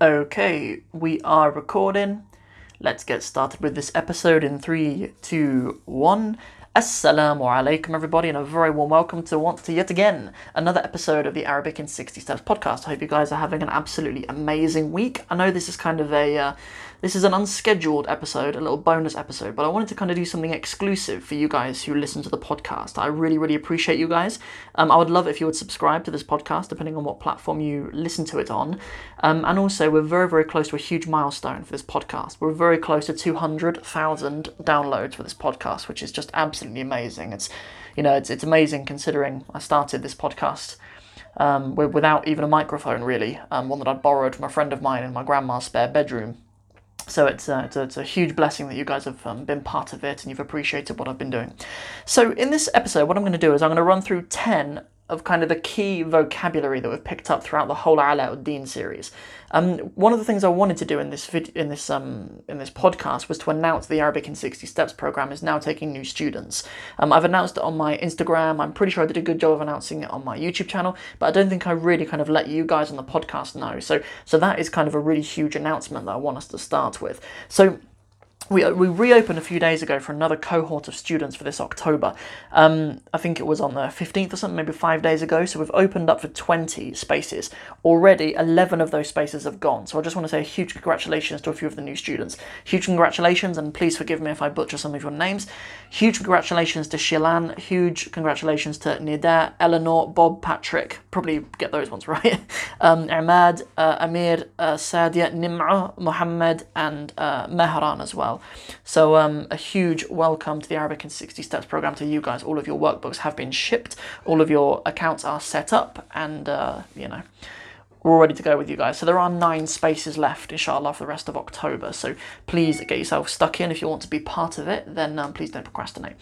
Okay, we are recording. Let's get started with this episode in three, two, one. Assalamu alaikum, everybody, and a very warm welcome to once to yet again another episode of the Arabic in 60 Steps podcast. I hope you guys are having an absolutely amazing week. I know this is kind of a uh, this is an unscheduled episode, a little bonus episode, but I wanted to kind of do something exclusive for you guys who listen to the podcast. I really, really appreciate you guys. Um, I would love it if you would subscribe to this podcast, depending on what platform you listen to it on. Um, and also, we're very, very close to a huge milestone for this podcast. We're very close to 200,000 downloads for this podcast, which is just absolutely amazing. It's, you know, it's, it's amazing considering I started this podcast um, without even a microphone, really, um, one that I'd borrowed from a friend of mine in my grandma's spare bedroom. So it's a, it's a, it's a huge blessing that you guys have um, been part of it and you've appreciated what I've been doing. So in this episode, what I'm going to do is I'm going to run through 10 of kind of the key vocabulary that we've picked up throughout the whole Alauddin series. Um, one of the things I wanted to do in this vid- in this um, in this podcast was to announce the Arabic in 60 Steps program is now taking new students. Um, I've announced it on my Instagram. I'm pretty sure I did a good job of announcing it on my YouTube channel, but I don't think I really kind of let you guys on the podcast know. So so that is kind of a really huge announcement that I want us to start with. So we, uh, we reopened a few days ago for another cohort of students for this October. Um, I think it was on the 15th or something, maybe five days ago. So we've opened up for 20 spaces. Already, 11 of those spaces have gone. So I just want to say a huge congratulations to a few of the new students. Huge congratulations, and please forgive me if I butcher some of your names. Huge congratulations to Shilan. Huge congratulations to Nida, Eleanor, Bob, Patrick. Probably get those ones right. um, Ahmad, uh, Amir, uh, Sadia, Nim'a, Muhammad, and uh, Mehran as well. So, um, a huge welcome to the Arabic in 60 Steps program to you guys. All of your workbooks have been shipped, all of your accounts are set up, and uh, you know, we're all ready to go with you guys. So, there are nine spaces left, inshallah, for the rest of October. So, please get yourself stuck in if you want to be part of it, then um, please don't procrastinate.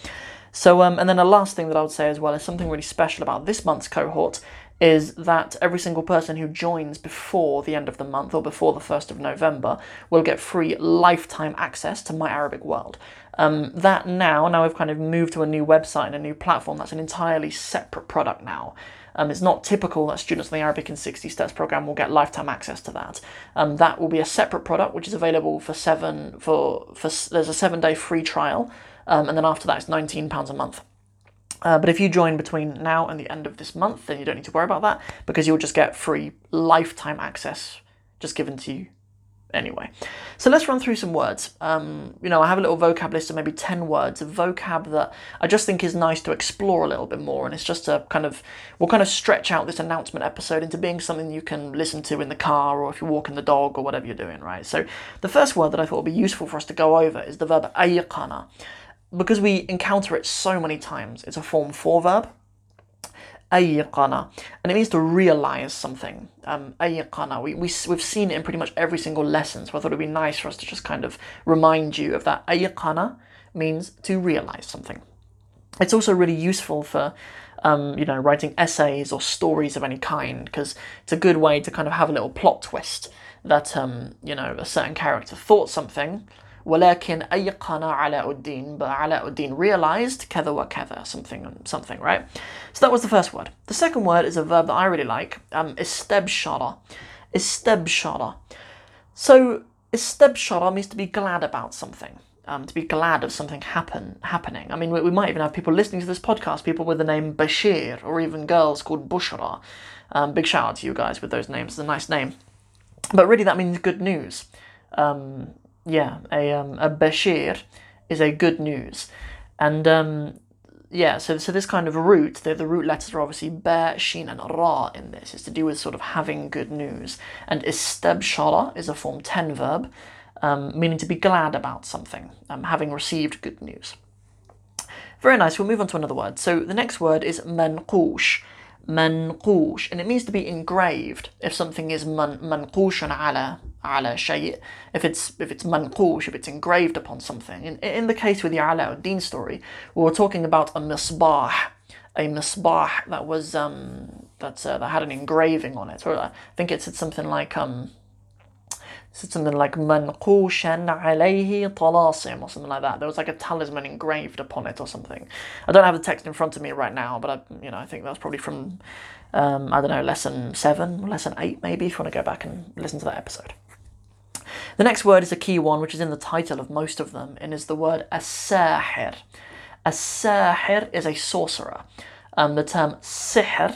So, um, and then the last thing that I would say as well is something really special about this month's cohort is that every single person who joins before the end of the month or before the 1st of November will get free lifetime access to My Arabic World. Um, that now, now we've kind of moved to a new website and a new platform, that's an entirely separate product now. Um, it's not typical that students in the Arabic in 60 Steps program will get lifetime access to that. Um, that will be a separate product which is available for seven for for there's a seven day free trial, um, and then after that it's 19 pounds a month. Uh, but if you join between now and the end of this month, then you don't need to worry about that because you'll just get free lifetime access just given to you anyway. So let's run through some words. Um, you know, I have a little vocab list of maybe 10 words of vocab that I just think is nice to explore a little bit more. And it's just a kind of, we'll kind of stretch out this announcement episode into being something you can listen to in the car or if you're walking the dog or whatever you're doing, right? So the first word that I thought would be useful for us to go over is the verb ayqana because we encounter it so many times, it's a form 4 verb. Ayyqana. And it means to realize something. Um. We, we, we've seen it in pretty much every single lesson, so I thought it'd be nice for us to just kind of remind you of that. Ayyqana means to realize something. It's also really useful for um, you know, writing essays or stories of any kind, because it's a good way to kind of have a little plot twist that, um, you know, a certain character thought something, ولكن أيقن علاء الدين but علاء الدين realized كذا وكذا something something right so that was the first word the second word is a verb that I really like um, istebshara istebshara so istebshara means to be glad about something um, to be glad of something happen happening. I mean, we, we, might even have people listening to this podcast, people with the name Bashir, or even girls called Bushra. Um, big shout out to you guys with those names. It's a nice name, but really that means good news. Um, yeah, a um, a bashir is a good news, and um, yeah, so so this kind of root, the, the root letters are obviously ba, shin, and ra in this. It's to do with sort of having good news. And istabshara is a form ten verb, um, meaning to be glad about something, um, having received good news. Very nice. We'll move on to another word. So the next word is manqush manqush, and it means to be engraved. If something is man, manqushan ala ala shay, if it's if it's manqush, if it's engraved upon something. In, in the case with the Alauddin story, we were talking about a misbah, a misbah that was um that uh, that had an engraving on it. Or I think it said something like um said something like manqushan alayhi talasim or something like that. There was like a talisman engraved upon it or something. I don't have the text in front of me right now, but I, you know, I think that's probably from um, I don't know lesson seven, lesson eight maybe. If you want to go back and listen to that episode. The next word is a key one, which is in the title of most of them, and is the word as-sahir. Is a sorcerer. Um, the term sihr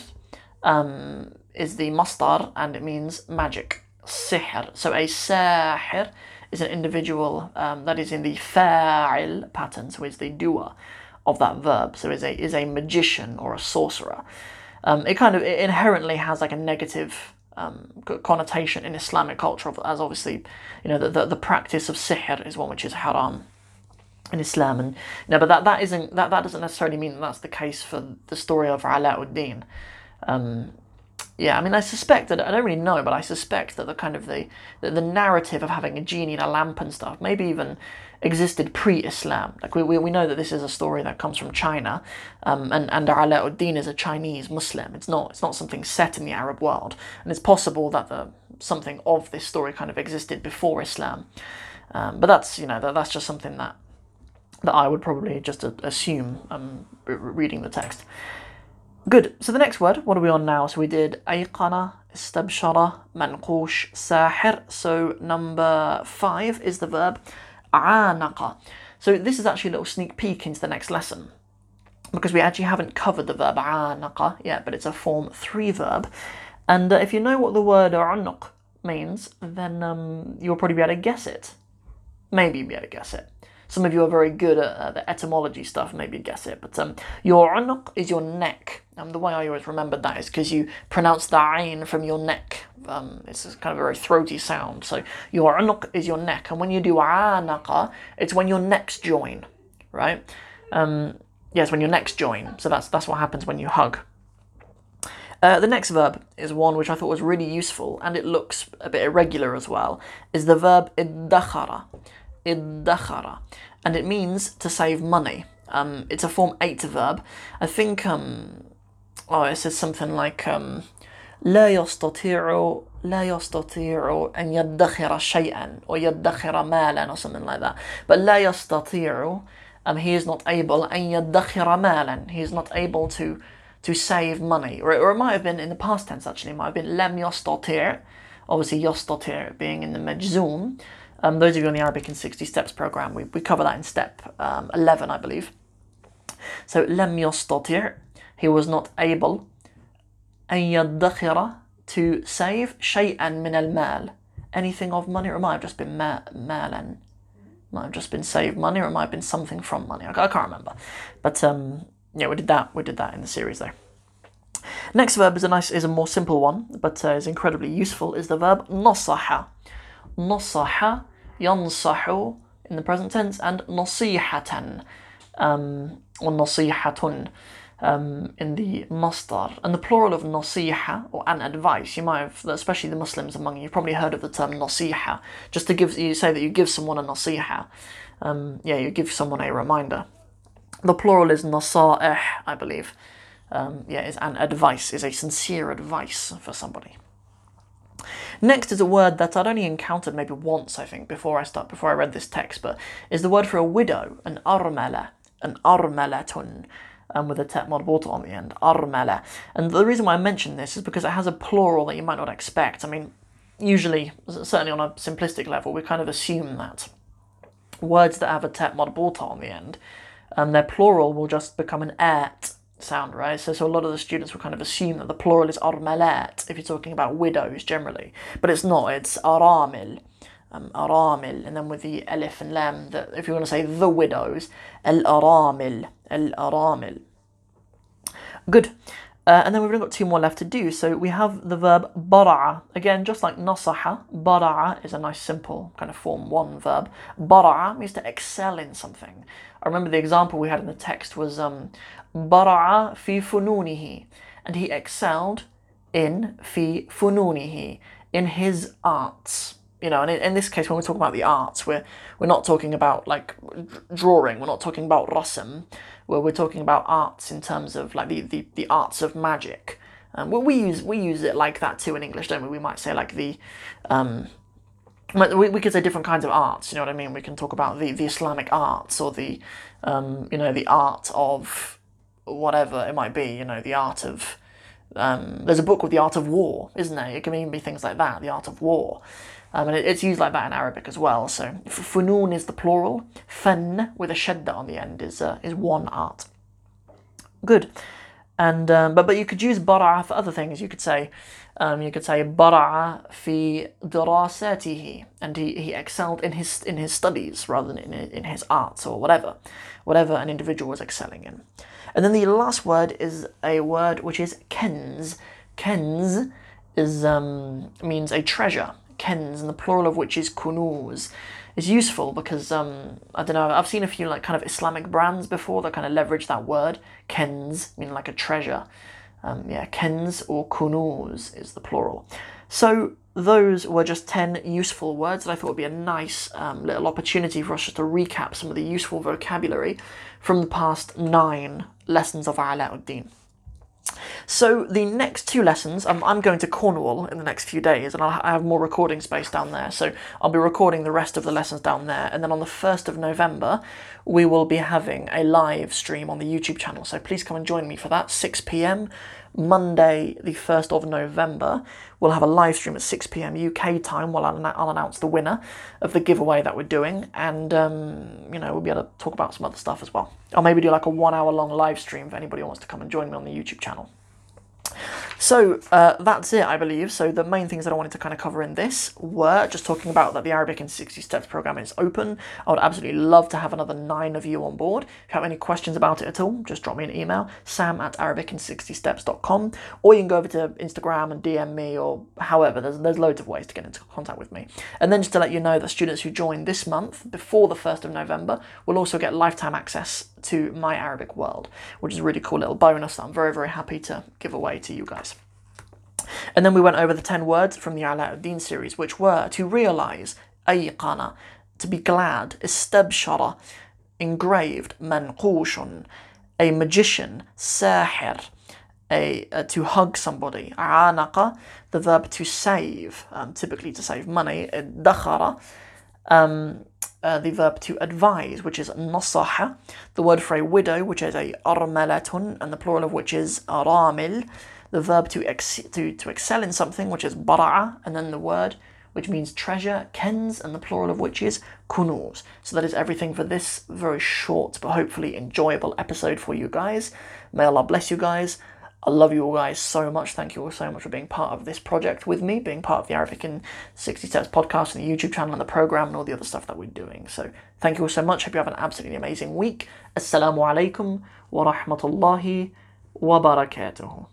um, is the masdar, and it means magic. Sihr. So a sahir is an individual um, that is in the fa'il pattern, so is the doer of that verb. So is a is a magician or a sorcerer. Um, it kind of it inherently has like a negative um, connotation in Islamic culture, as obviously, you know, the, the, the practice of sihr is one which is haram in Islam, and you but that that isn't that that doesn't necessarily mean that that's the case for the story of Alauddin. Um, yeah, I mean, I suspect that I don't really know, but I suspect that the kind of the, the the narrative of having a genie in a lamp and stuff, maybe even existed pre-Islam. Like we, we, we know that this is a story that comes from China, um, and and Alauddin is a Chinese Muslim. It's not it's not something set in the Arab world, and it's possible that the something of this story kind of existed before Islam. Um, but that's you know that, that's just something that that I would probably just assume um, reading the text. Good. So the next word, what are we on now? So we did ayqana, istabshara, manqush, sahir. So number five is the verb anaqa. So this is actually a little sneak peek into the next lesson because we actually haven't covered the verb anaqa yet, but it's a form three verb. And uh, if you know what the word unuq means, then um, you'll probably be able to guess it. Maybe you'll be able to guess it. Some of you are very good at uh, the etymology stuff, maybe guess it. But um, your unuq is your neck. Um, the way I always remembered that is because you pronounce the ain from your neck. Um, it's kind of a very throaty sound. So your unuq is your neck. And when you do anaqa, it's when your necks join, right? Um, yes, when your necks join. So that's, that's what happens when you hug. Uh, the next verb is one which I thought was really useful, and it looks a bit irregular as well, is the verb iddakhara iddakhara, and it means to save money. Um, it's a form 8 verb. I think, um, oh, it says something like, um, لا يستطيع لا يستطيع أن يدخر شيئا or يدخر مالا or something like that. But لا يستطيع, um, he is not able أن يدخر مالا. He is not able to to save money. Or, or it might have been in the past tense actually. It might have been لم يستطيع. Obviously يستطيع being in the majzoom. Um, those of you on the Arabic in 60 Steps program, we, we cover that in step um, 11, I believe. So, لم يستطيع, he was not able, أن يدخر, to save شيئا من المال, anything of money, or it might have just been ma- مالا, might have just been saved money, or it might have been something from money. I, I can't remember, but um, yeah, we did that. We did that in the series though. Next verb is a nice, is a more simple one, but uh, is incredibly useful. Is the verb نصح. nasaha, yansahu in the present tense, and nasihatan um, or nasihatun um, in the masdar. And the plural of nasiha or an advice, you might have, especially the Muslims among you, you've probably heard of the term nasiha, just to give you say that you give someone a nasiha. Um, yeah, you give someone a reminder. The plural is nasa'ih, I believe. Um, yeah, is an advice, is a sincere advice for somebody. Next is a word that I'd only encountered maybe once, I think, before I start before I read this text, but is the word for a widow, an armala, an armalatun, um, with a tet marbuta on the end, armala. And the reason why I mention this is because it has a plural that you might not expect. I mean, usually, certainly on a simplistic level, we kind of assume that words that have a tet marbuta on the end, um, their plural will just become an at sound, right? So, so a lot of the students will kind of assume that the plural is armalat if you're talking about widows generally, but it's not. It's aramil, um, aramil, and then with the alif and lam. That if you want to say the widows, al aramil, al aramil. Good. Uh, and then we've only got two more left to do. So we have the verb bara'a. Again, just like nasaha, bara'a is a nice simple kind of form one verb. Bara'a means to excel in something. I remember the example we had in the text was um, fi fununihi, and he excelled in fi fununihi, in his arts. You know, and in, this case, when we talk about the arts, we're we're not talking about like drawing. We're not talking about rasm. Where we're talking about arts in terms of like the, the, the arts of magic. Um, well, we use we use it like that too in English, don't we? We might say like the um, we, we could say different kinds of arts. You know what I mean? We can talk about the, the Islamic arts or the um, you know the art of whatever it might be, you know, the art of Um, there's a book called The Art of War, isn't there? It can even be things like that, The Art of War. Um, and it, it's used like that in Arabic as well. So funun is the plural. Fan with a shadda on the end is uh, is one art. Good. And um, but but you could use bara for other things. You could say um, you could say bara fi dirasatihi, and he, he excelled in his in his studies rather than in in his arts or whatever, whatever an individual was excelling in. And then the last word is a word which is kens. Kens is um, means a treasure. Kens, and the plural of which is kunuz, is useful because um, I don't know. I've seen a few like kind of Islamic brands before that kind of leverage that word. Kens, meaning like a treasure. Um, yeah, kens or kunuz is the plural. So those were just 10 useful words that I thought would be a nice um, little opportunity for us just to recap some of the useful vocabulary from the past nine lessons of Alauddin. So the next two lessons, um, I'm going to Cornwall in the next few days, and I'll have more recording space down there. So I'll be recording the rest of the lessons down there, and then on the first of November, we will be having a live stream on the YouTube channel. So please come and join me for that, 6 p.m. Monday, the 1st of November, we'll have a live stream at 6 pm UK time while I'll, I'll announce the winner of the giveaway that we're doing. And, um, you know, we'll be able to talk about some other stuff as well. Or maybe do like a one hour long live stream if anybody wants to come and join me on the YouTube channel. So uh, that's it, I believe. So the main things that I wanted to kind of cover in this were just talking about that the Arabic in 60 Steps program is open. I would absolutely love to have another nine of you on board. If you have any questions about it at all, just drop me an email, sam at arabicin60steps.com, or you can go over to Instagram and DM me, or however, there's, there's loads of ways to get into contact with me. And then just to let you know that students who join this month, before the 1st of November, will also get lifetime access to My Arabic World, which is a really cool little bonus that I'm very, very happy to give away to you guys. And then we went over the 10 words from the Alauddin series, which were to realize, ayqana, to be glad, istabshara, engraved, manqushun, a magician, sahir, a, uh, to hug somebody, anaqa, the verb to save, um, typically to save money, dakhara, um, uh, the verb to advise, which is nasaha, the word for a widow, which is a armalatun, and the plural of which is aramil, the verb to, ex- to, to excel in something, which is bara'a, and then the word which means treasure, kens, and the plural of which is kunuz. So that is everything for this very short but hopefully enjoyable episode for you guys. May Allah bless you guys. I love you all guys so much. Thank you all so much for being part of this project with me, being part of the Arabic in 60 Steps podcast and the YouTube channel and the program and all the other stuff that we're doing. So thank you all so much. Hope you have an absolutely amazing week. Assalamu alaikum wa rahmatullahi wa barakatuhu.